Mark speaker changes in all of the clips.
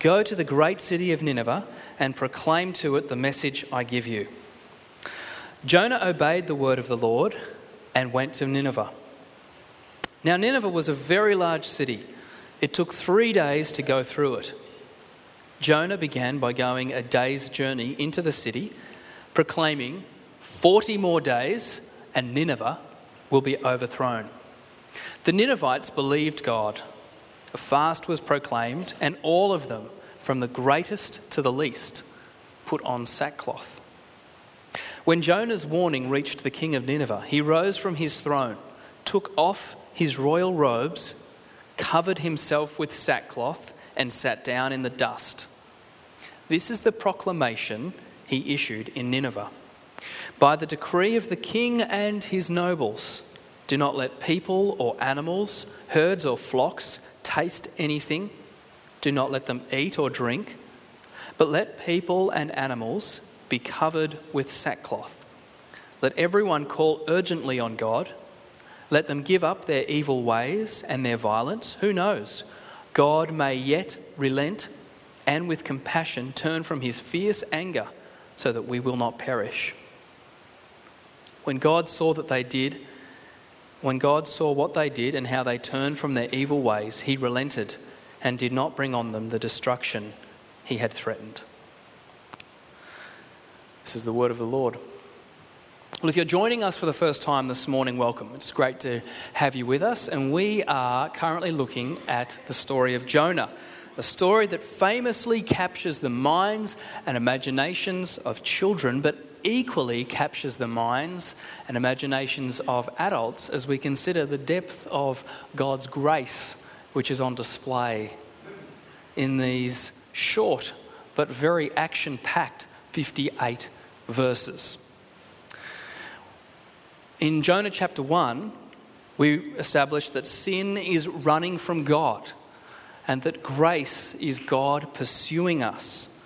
Speaker 1: Go to the great city of Nineveh and proclaim to it the message I give you. Jonah obeyed the word of the Lord and went to Nineveh. Now, Nineveh was a very large city. It took three days to go through it. Jonah began by going a day's journey into the city, proclaiming, 40 more days and Nineveh will be overthrown. The Ninevites believed God. A fast was proclaimed, and all of them, from the greatest to the least, put on sackcloth. When Jonah's warning reached the king of Nineveh, he rose from his throne, took off his royal robes, covered himself with sackcloth, and sat down in the dust. This is the proclamation he issued in Nineveh. By the decree of the king and his nobles, do not let people or animals, herds or flocks taste anything. Do not let them eat or drink. But let people and animals be covered with sackcloth. Let everyone call urgently on God. Let them give up their evil ways and their violence. Who knows? God may yet relent and with compassion turn from his fierce anger so that we will not perish. When God saw that they did, when God saw what they did and how they turned from their evil ways, he relented and did not bring on them the destruction he had threatened. This is the word of the Lord. Well, if you're joining us for the first time this morning, welcome. It's great to have you with us. And we are currently looking at the story of Jonah, a story that famously captures the minds and imaginations of children, but equally captures the minds and imaginations of adults as we consider the depth of God's grace, which is on display in these short but very action packed 58 verses. In Jonah chapter 1, we established that sin is running from God and that grace is God pursuing us.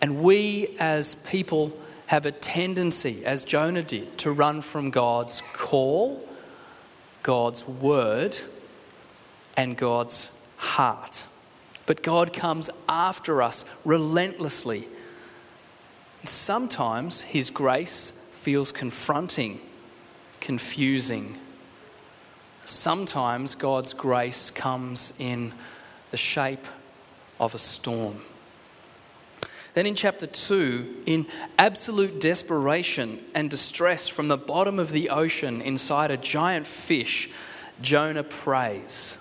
Speaker 1: And we as people have a tendency, as Jonah did, to run from God's call, God's word, and God's heart. But God comes after us relentlessly. Sometimes His grace feels confronting, confusing. Sometimes God's grace comes in the shape of a storm. Then in chapter 2, in absolute desperation and distress from the bottom of the ocean inside a giant fish, Jonah prays.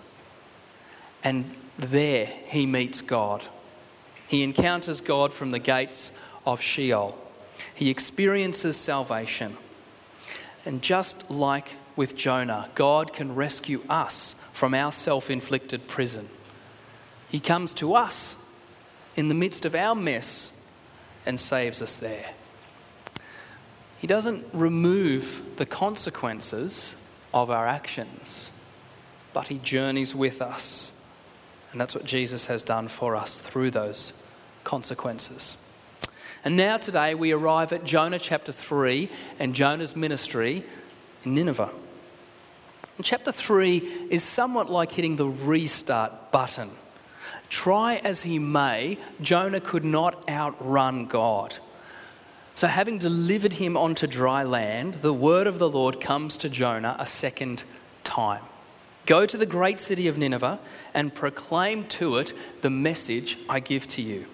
Speaker 1: And there he meets God. He encounters God from the gates of Sheol. He experiences salvation. And just like with Jonah, God can rescue us from our self inflicted prison. He comes to us in the midst of our mess and saves us there. He doesn't remove the consequences of our actions, but He journeys with us. And that's what Jesus has done for us through those consequences. And now, today, we arrive at Jonah chapter 3 and Jonah's ministry in Nineveh. And chapter 3 is somewhat like hitting the restart button Try as he may, Jonah could not outrun God. So, having delivered him onto dry land, the word of the Lord comes to Jonah a second time. Go to the great city of Nineveh and proclaim to it the message I give to you.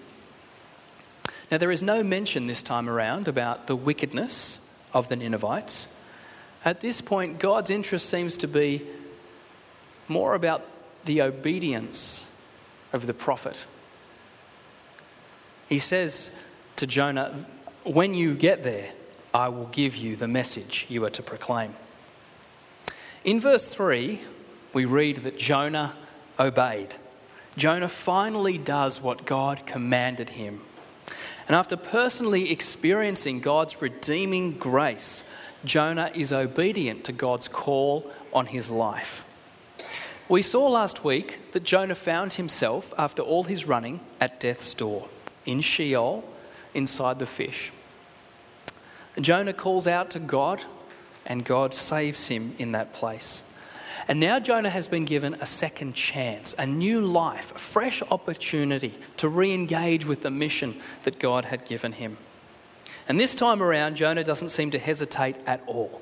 Speaker 1: Now, there is no mention this time around about the wickedness of the Ninevites. At this point, God's interest seems to be more about the obedience of the prophet. He says to Jonah, When you get there, I will give you the message you are to proclaim. In verse 3, we read that Jonah obeyed. Jonah finally does what God commanded him. And after personally experiencing God's redeeming grace, Jonah is obedient to God's call on his life. We saw last week that Jonah found himself, after all his running, at death's door, in Sheol, inside the fish. Jonah calls out to God, and God saves him in that place. And now Jonah has been given a second chance, a new life, a fresh opportunity to re engage with the mission that God had given him. And this time around, Jonah doesn't seem to hesitate at all.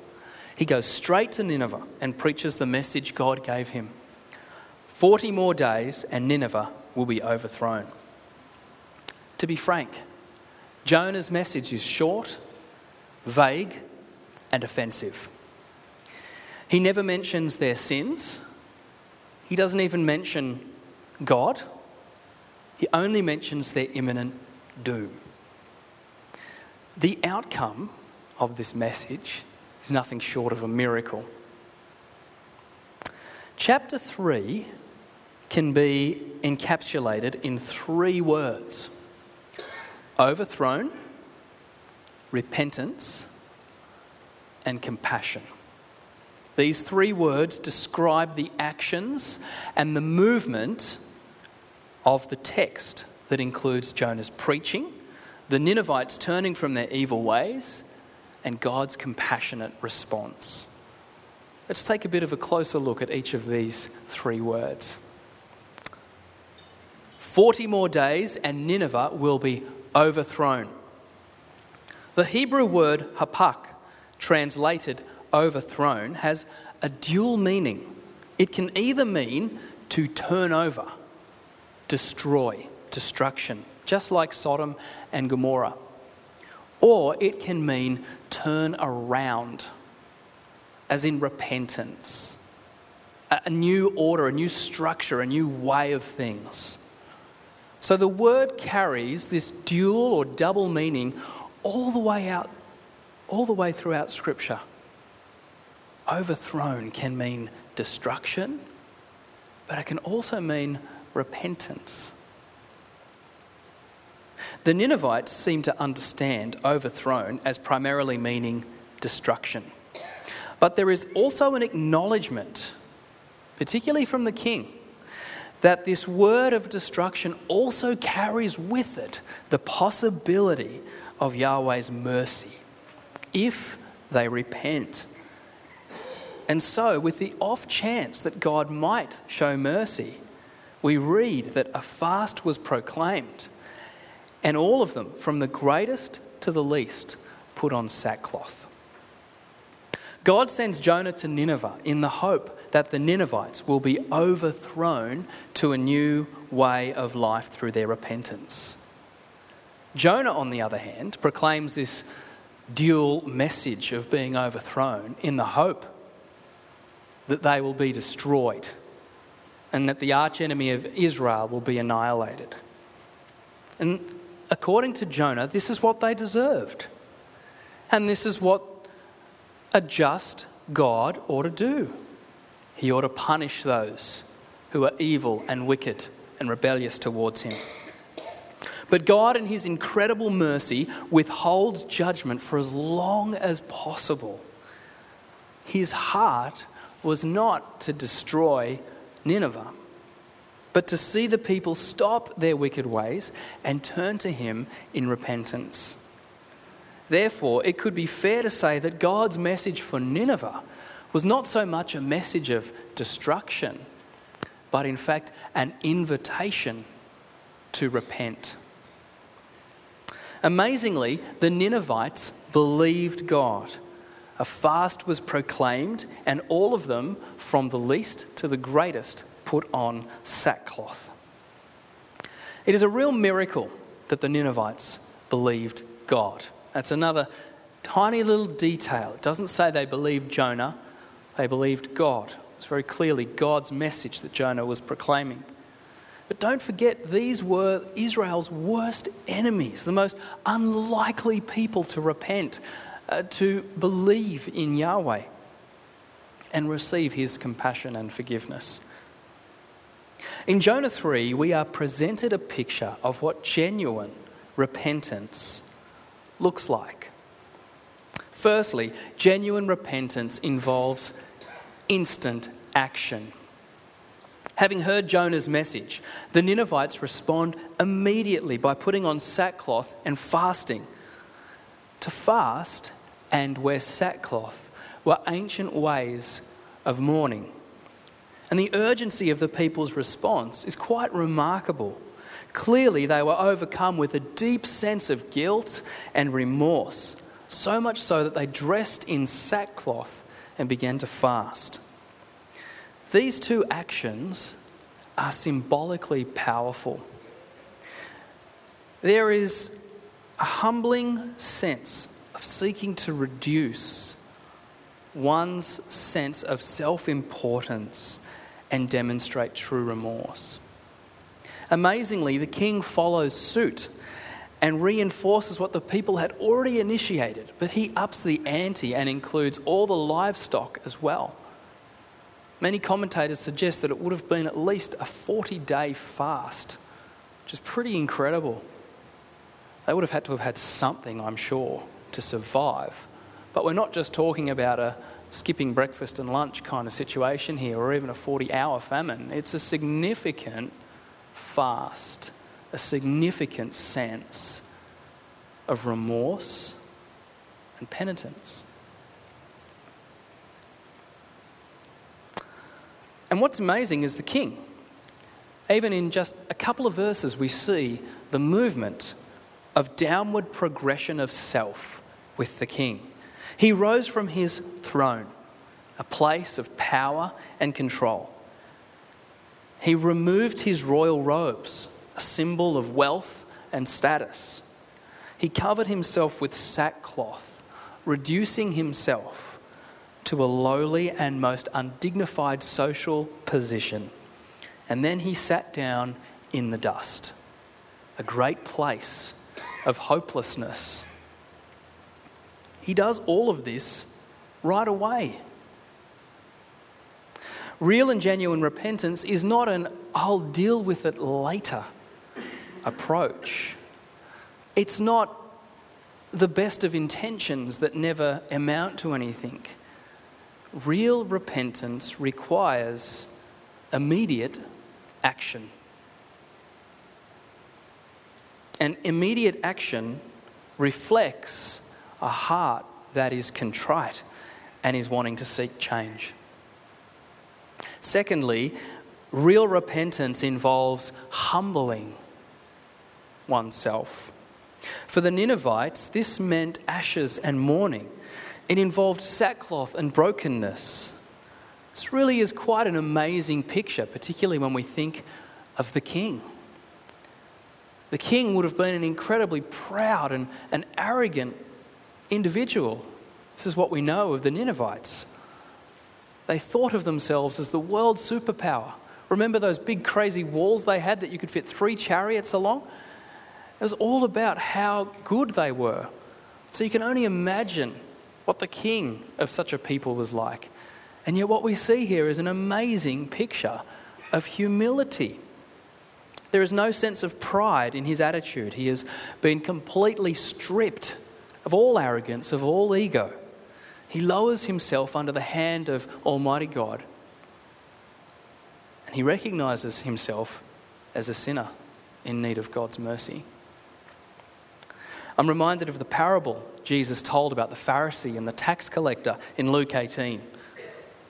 Speaker 1: He goes straight to Nineveh and preaches the message God gave him. 40 more days, and Nineveh will be overthrown. To be frank, Jonah's message is short, vague, and offensive. He never mentions their sins. He doesn't even mention God. He only mentions their imminent doom. The outcome of this message is nothing short of a miracle. Chapter 3 can be encapsulated in three words overthrown, repentance, and compassion. These three words describe the actions and the movement of the text that includes Jonah's preaching, the Ninevites turning from their evil ways, and God's compassionate response. Let's take a bit of a closer look at each of these three words. 40 more days, and Nineveh will be overthrown. The Hebrew word hapak, translated overthrown has a dual meaning. It can either mean to turn over, destroy, destruction, just like Sodom and Gomorrah, or it can mean turn around, as in repentance, a new order, a new structure, a new way of things. So the word carries this dual or double meaning all the way out, all the way throughout Scripture overthrown can mean destruction, but it can also mean repentance. The Ninevites seem to understand overthrown as primarily meaning destruction. But there is also an acknowledgement, particularly from the king, that this word of destruction also carries with it the possibility of Yahweh's mercy if they repent and so, with the off chance that God might show mercy, we read that a fast was proclaimed, and all of them, from the greatest to the least, put on sackcloth. God sends Jonah to Nineveh in the hope that the Ninevites will be overthrown to a new way of life through their repentance. Jonah, on the other hand, proclaims this dual message of being overthrown in the hope that they will be destroyed and that the archenemy of Israel will be annihilated. And according to Jonah, this is what they deserved. And this is what a just God ought to do. He ought to punish those who are evil and wicked and rebellious towards him. But God, in his incredible mercy, withholds judgment for as long as possible. His heart was not to destroy Nineveh, but to see the people stop their wicked ways and turn to him in repentance. Therefore, it could be fair to say that God's message for Nineveh was not so much a message of destruction, but in fact an invitation to repent. Amazingly, the Ninevites believed God a fast was proclaimed, and all of them, from the least to the greatest, put on sackcloth. It is a real miracle that the Ninevites believed God. That's another tiny little detail. It doesn't say they believed Jonah, they believed God. It's very clearly God's message that Jonah was proclaiming. But don't forget, these were Israel's worst enemies, the most unlikely people to repent uh, to believe in Yahweh and receive his compassion and forgiveness. In Jonah 3, we are presented a picture of what genuine repentance looks like. Firstly, genuine repentance involves instant action. Having heard Jonah's message, the Ninevites respond immediately by putting on sackcloth and fasting. To fast and wear sackcloth were ancient ways of mourning. And the urgency of the people's response is quite remarkable. Clearly, they were overcome with a deep sense of guilt and remorse, so much so that they dressed in sackcloth and began to fast. These two actions are symbolically powerful. There is a humbling sense of seeking to reduce one's sense of self importance and demonstrate true remorse. Amazingly, the king follows suit and reinforces what the people had already initiated, but he ups the ante and includes all the livestock as well. Many commentators suggest that it would have been at least a 40 day fast, which is pretty incredible. They would have had to have had something, I'm sure, to survive. But we're not just talking about a skipping breakfast and lunch kind of situation here, or even a 40 hour famine. It's a significant fast, a significant sense of remorse and penitence. And what's amazing is the king. Even in just a couple of verses, we see the movement of downward progression of self with the king. He rose from his throne, a place of power and control. He removed his royal robes, a symbol of wealth and status. He covered himself with sackcloth, reducing himself to a lowly and most undignified social position. And then he sat down in the dust, a great place of hopelessness he does all of this right away. Real and genuine repentance is not an I'll deal with it later approach. It's not the best of intentions that never amount to anything. Real repentance requires immediate action. And immediate action reflects a heart that is contrite and is wanting to seek change. Secondly, real repentance involves humbling oneself. For the Ninevites, this meant ashes and mourning. It involved sackcloth and brokenness. This really is quite an amazing picture, particularly when we think of the king. The king would have been an incredibly proud and, and arrogant individual. This is what we know of the Ninevites. They thought of themselves as the world superpower. Remember those big crazy walls they had that you could fit three chariots along? It was all about how good they were. So you can only imagine what the king of such a people was like. And yet, what we see here is an amazing picture of humility. There is no sense of pride in his attitude. He has been completely stripped of all arrogance, of all ego. He lowers himself under the hand of Almighty God. And he recognizes himself as a sinner in need of God's mercy. I'm reminded of the parable Jesus told about the Pharisee and the tax collector in Luke 18.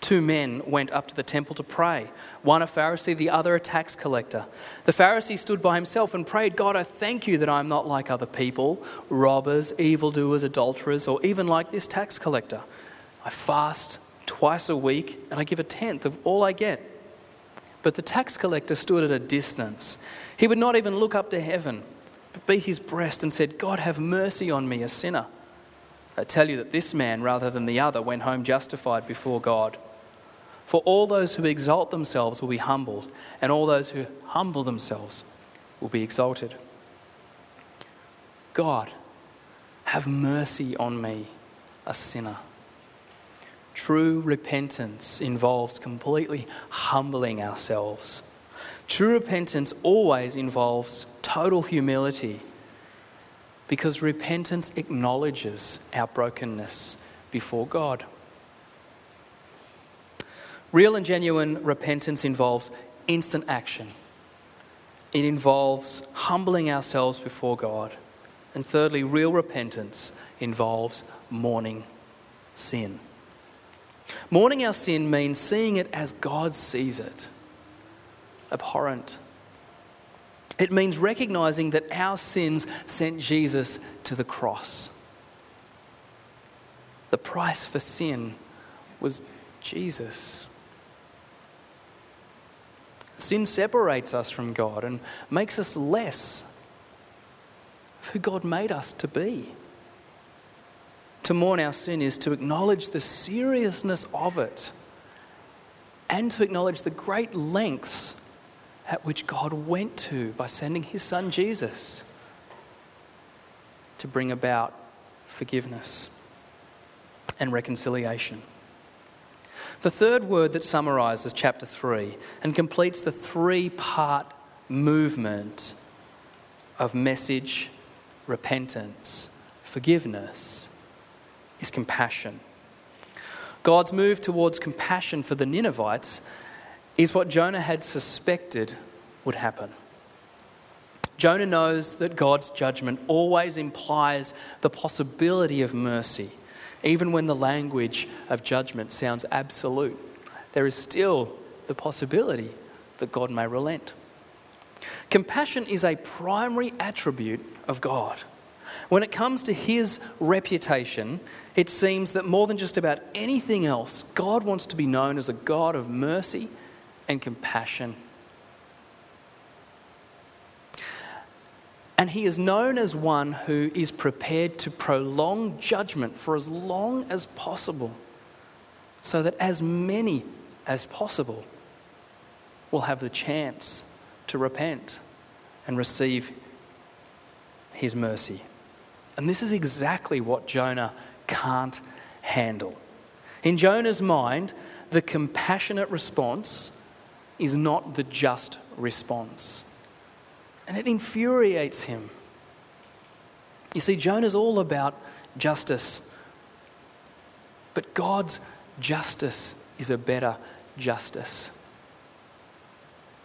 Speaker 1: Two men went up to the temple to pray, one a Pharisee, the other a tax collector. The Pharisee stood by himself and prayed, God, I thank you that I'm not like other people, robbers, evildoers, adulterers, or even like this tax collector. I fast twice a week and I give a tenth of all I get. But the tax collector stood at a distance. He would not even look up to heaven, but beat his breast and said, God, have mercy on me, a sinner. I tell you that this man, rather than the other, went home justified before God. For all those who exalt themselves will be humbled, and all those who humble themselves will be exalted. God, have mercy on me, a sinner. True repentance involves completely humbling ourselves. True repentance always involves total humility because repentance acknowledges our brokenness before God. Real and genuine repentance involves instant action. It involves humbling ourselves before God. And thirdly, real repentance involves mourning sin. Mourning our sin means seeing it as God sees it, abhorrent. It means recognizing that our sins sent Jesus to the cross. The price for sin was Jesus. Sin separates us from God and makes us less of who God made us to be. To mourn our sin is to acknowledge the seriousness of it and to acknowledge the great lengths at which God went to by sending his son Jesus to bring about forgiveness and reconciliation. The third word that summarizes chapter 3 and completes the three part movement of message, repentance, forgiveness is compassion. God's move towards compassion for the Ninevites is what Jonah had suspected would happen. Jonah knows that God's judgment always implies the possibility of mercy even when the language of judgment sounds absolute, there is still the possibility that God may relent. Compassion is a primary attribute of God. When it comes to his reputation, it seems that more than just about anything else, God wants to be known as a God of mercy and compassion And he is known as one who is prepared to prolong judgment for as long as possible, so that as many as possible will have the chance to repent and receive his mercy. And this is exactly what Jonah can't handle. In Jonah's mind, the compassionate response is not the just response and it infuriates him. You see, Jonah's all about justice, but God's justice is a better justice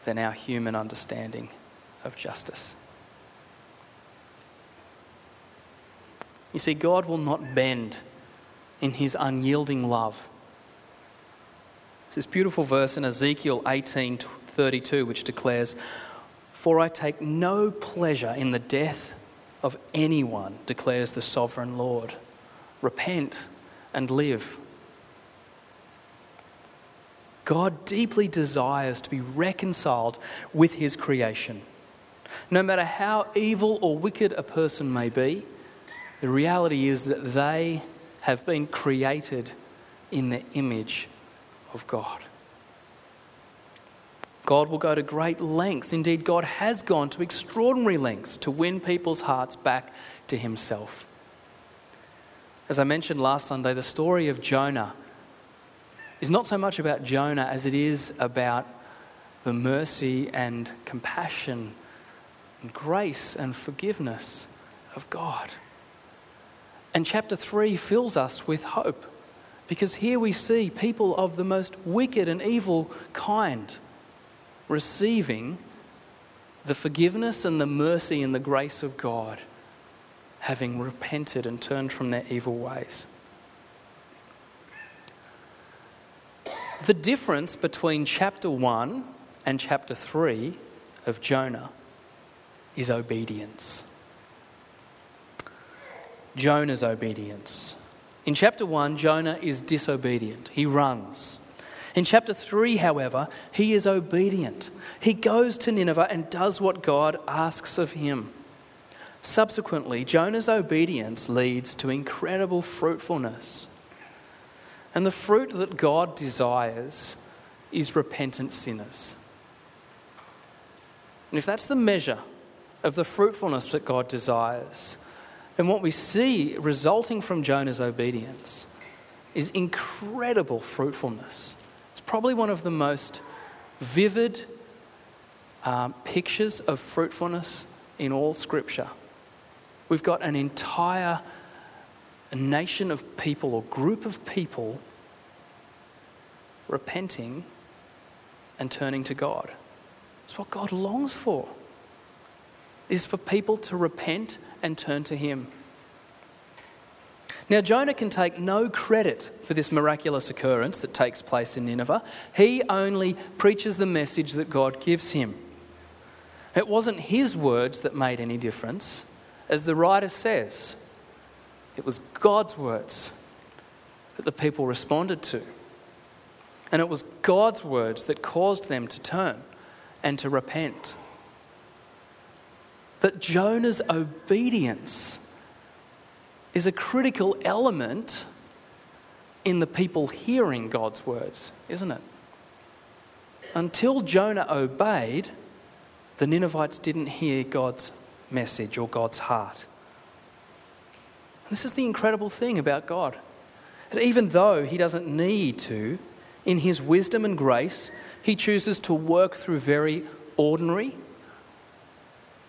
Speaker 1: than our human understanding of justice. You see, God will not bend in his unyielding love. It's this beautiful verse in Ezekiel 18:32 which declares, for I take no pleasure in the death of anyone, declares the sovereign Lord. Repent and live. God deeply desires to be reconciled with his creation. No matter how evil or wicked a person may be, the reality is that they have been created in the image of God. God will go to great lengths. Indeed, God has gone to extraordinary lengths to win people's hearts back to Himself. As I mentioned last Sunday, the story of Jonah is not so much about Jonah as it is about the mercy and compassion and grace and forgiveness of God. And chapter 3 fills us with hope because here we see people of the most wicked and evil kind receiving the forgiveness and the mercy and the grace of God, having repented and turned from their evil ways. The difference between chapter 1 and chapter 3 of Jonah is obedience. Jonah's obedience. In chapter 1, Jonah is disobedient. He runs. In chapter 3, however, he is obedient. He goes to Nineveh and does what God asks of him. Subsequently, Jonah's obedience leads to incredible fruitfulness. And the fruit that God desires is repentant sinners. And if that's the measure of the fruitfulness that God desires, then what we see resulting from Jonah's obedience is incredible fruitfulness It's probably one of the most vivid um, pictures of fruitfulness in all Scripture. We've got an entire nation of people or group of people repenting and turning to God. It's what God longs for. Is for people to repent and turn to Him. Now, Jonah can take no credit for this miraculous occurrence that takes place in Nineveh. He only preaches the message that God gives him. It wasn't his words that made any difference. As the writer says, it was God's words that the people responded to. And it was God's words that caused them to turn and to repent. But Jonah's obedience is a critical element in the people hearing God's words, isn't it? Until Jonah obeyed, the Ninevites didn't hear God's message or God's heart. This is the incredible thing about God. That even though He doesn't need to, in His wisdom and grace, He chooses to work through very ordinary,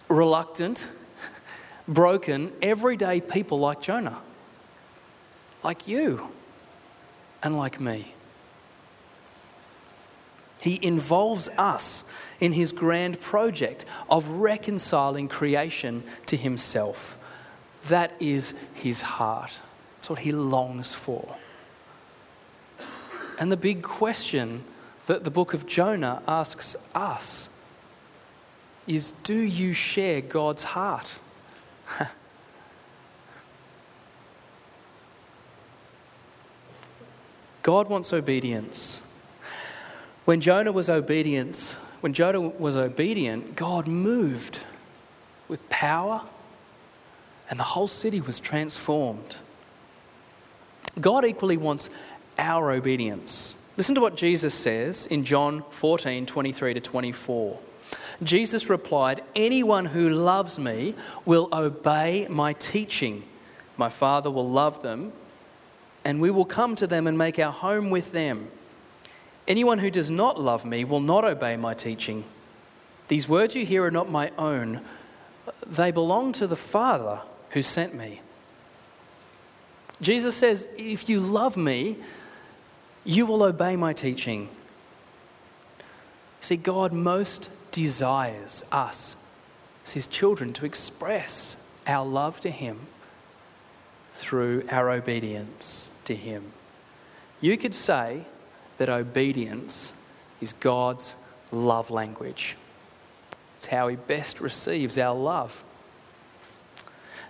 Speaker 1: reluctant, broken, everyday people like Jonah, like you, and like me. He involves us in his grand project of reconciling creation to himself. That is his heart. That's what he longs for. And the big question that the book of Jonah asks us is do you share God's heart? God wants obedience. When Jonah was obedience, when Jonah was obedient, God moved with power and the whole city was transformed. God equally wants our obedience. Listen to what Jesus says in John 14 23 to 24. Jesus replied, Anyone who loves me will obey my teaching. My Father will love them, and we will come to them and make our home with them. Anyone who does not love me will not obey my teaching. These words you hear are not my own, they belong to the Father who sent me. Jesus says, If you love me, you will obey my teaching. See, God most desires us, as his children, to express our love to him through our obedience to him. You could say, that obedience is God's love language. It's how He best receives our love.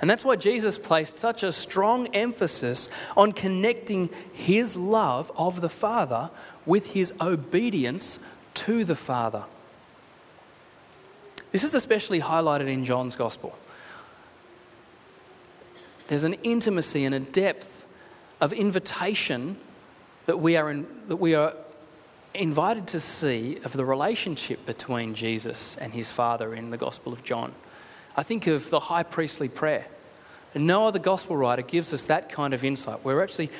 Speaker 1: And that's why Jesus placed such a strong emphasis on connecting His love of the Father with His obedience to the Father. This is especially highlighted in John's Gospel. There's an intimacy and a depth of invitation that we are, in, that we are invited to see of the relationship between Jesus and his Father in the Gospel of John. I think of the high priestly prayer. And no other gospel writer gives us that kind of insight. We're actually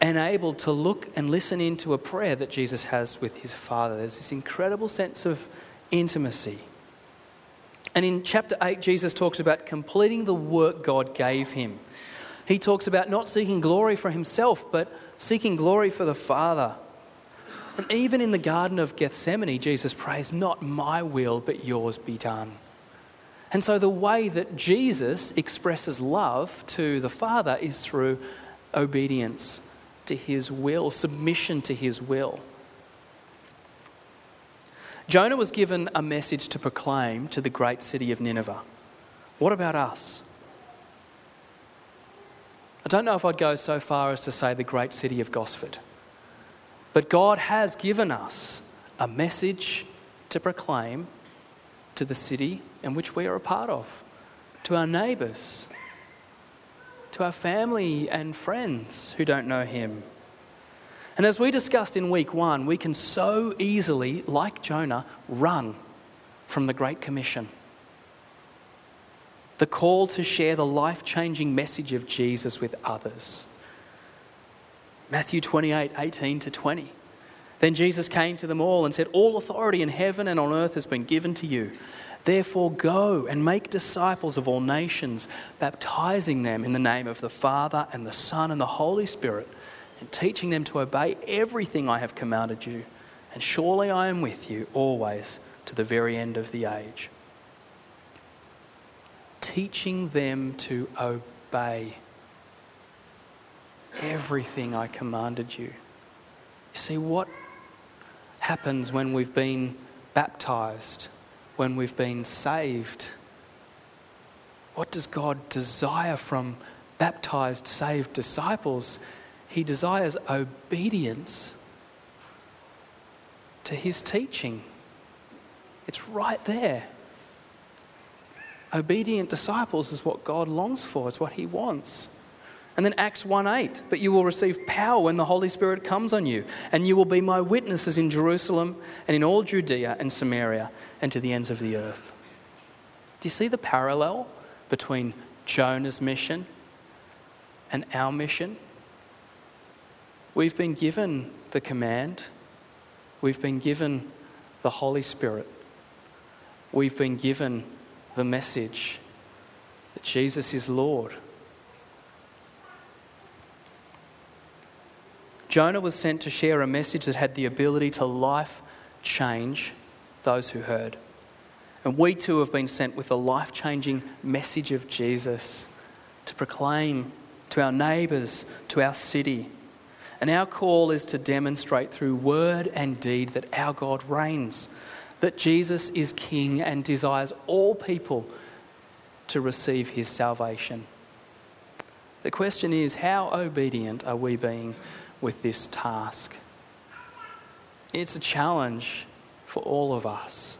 Speaker 1: enabled to look and listen into a prayer that Jesus has with his Father. There's this incredible sense of intimacy. And in chapter 8, Jesus talks about completing the work God gave him. He talks about not seeking glory for himself, but seeking glory for the Father. And even in the Garden of Gethsemane, Jesus prays, Not my will, but yours be done. And so the way that Jesus expresses love to the Father is through obedience to his will, submission to his will. Jonah was given a message to proclaim to the great city of Nineveh. What about us? I don't know if I'd go so far as to say the great city of Gosford. But God has given us a message to proclaim to the city in which we are a part of, to our neighbours, to our family and friends who don't know Him. And as we discussed in week one, we can so easily, like Jonah, run from the Great Commission the call to share the life changing message of Jesus with others. Matthew 28 18 to 20. Then Jesus came to them all and said, All authority in heaven and on earth has been given to you. Therefore, go and make disciples of all nations, baptizing them in the name of the Father and the Son and the Holy Spirit, and teaching them to obey everything I have commanded you. And surely I am with you always to the very end of the age teaching them to obey. everything I commanded you. You see, what happens when we've been baptized, when we've been saved? What does God desire from baptized, saved disciples? He desires obedience to his teaching. It's right there. Obedient disciples is what God longs for, it's what he wants. And then Acts 1 8, but you will receive power when the Holy Spirit comes on you, and you will be my witnesses in Jerusalem and in all Judea and Samaria and to the ends of the earth. Do you see the parallel between Jonah's mission and our mission? We've been given the command, we've been given the Holy Spirit, we've been given the message that Jesus is Lord. Jonah was sent to share a message that had the ability to life change those who heard. And we too have been sent with a life changing message of Jesus to proclaim to our neighbours, to our city. And our call is to demonstrate through word and deed that our God reigns, that Jesus is King and desires all people to receive his salvation. The question is how obedient are we being with this task. It's a challenge for all of us.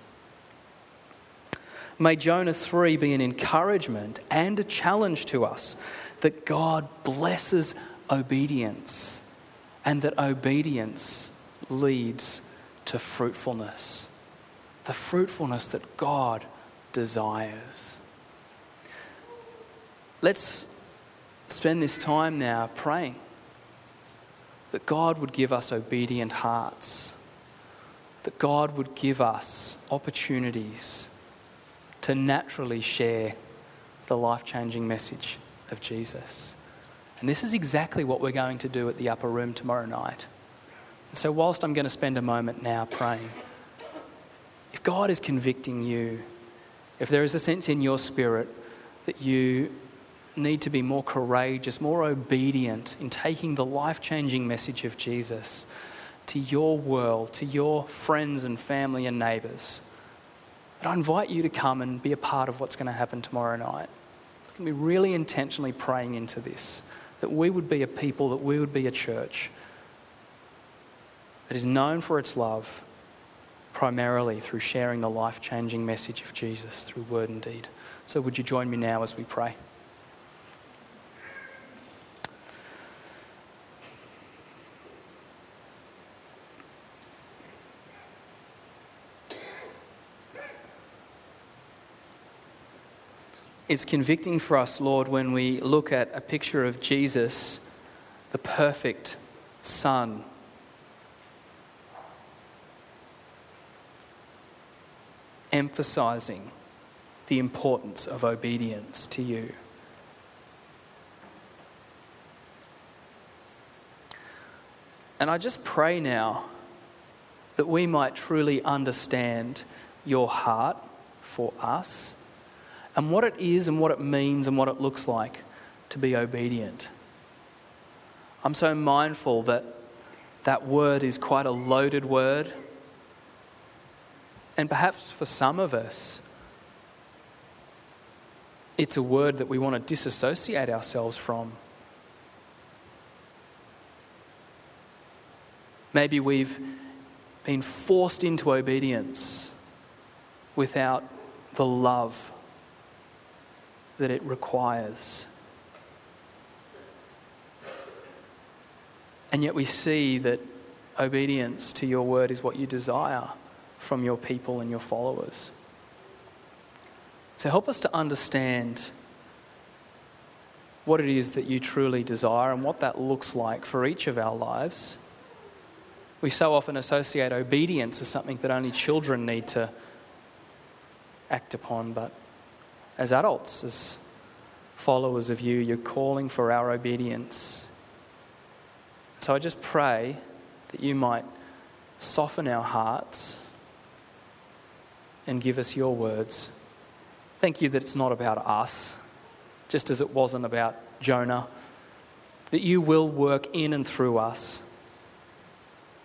Speaker 1: May Jonah 3 be an encouragement and a challenge to us that God blesses obedience and that obedience leads to fruitfulness. The fruitfulness that God desires. Let's spend this time now praying that God would give us obedient hearts, that God would give us opportunities to naturally share the life changing message of Jesus. And this is exactly what we're going to do at the upper room tomorrow night. So, whilst I'm going to spend a moment now praying, if God is convicting you, if there is a sense in your spirit that you need to be more courageous, more obedient in taking the life changing message of Jesus to your world, to your friends and family and neighbours. But I invite you to come and be a part of what's going to happen tomorrow night. I'm going to be really intentionally praying into this, that we would be a people, that we would be a church that is known for its love primarily through sharing the life changing message of Jesus through word and deed. So, would you join me now as we pray? It's convicting for us, Lord, when we look at a picture of Jesus, the perfect Son. Emphasizing the importance of obedience to you. And I just pray now that we might truly understand your heart for us and what it is and what it means and what it looks like to be obedient. I'm so mindful that that word is quite a loaded word. And perhaps for some of us, it's a word that we want to disassociate ourselves from. Maybe we've been forced into obedience without the love that it requires. And yet we see that obedience to your word is what you desire from your people and your followers. So help us to understand what it is that you truly desire and what that looks like for each of our lives. We so often associate obedience as something that only children need to act upon, but as adults, as followers of you, you're calling for our obedience. So I just pray that you might soften our hearts and give us your words. Thank you that it's not about us, just as it wasn't about Jonah. that you will work in and through us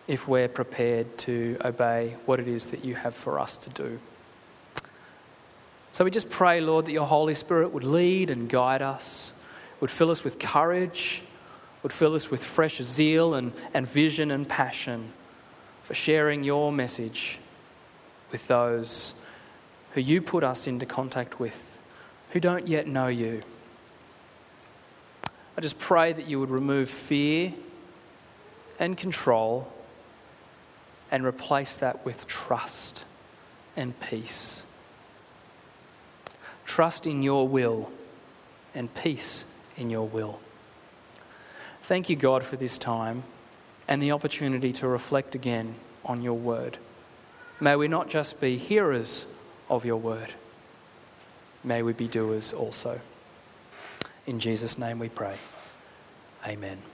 Speaker 1: if we're prepared to obey what it is that you have for us to do. So we just pray, Lord, that your Holy Spirit would lead and guide us, would fill us with courage, would fill us with fresh zeal and, and vision and passion for sharing your message with those who you put us into contact with, who don't yet know you. I just pray that you would remove fear and control and replace that with trust and peace. Trust in your will and peace in your will. Thank you, God, for this time and the opportunity to reflect again on your word. May we not just be hearers of your word, may we be doers also. In Jesus' name we pray. Amen.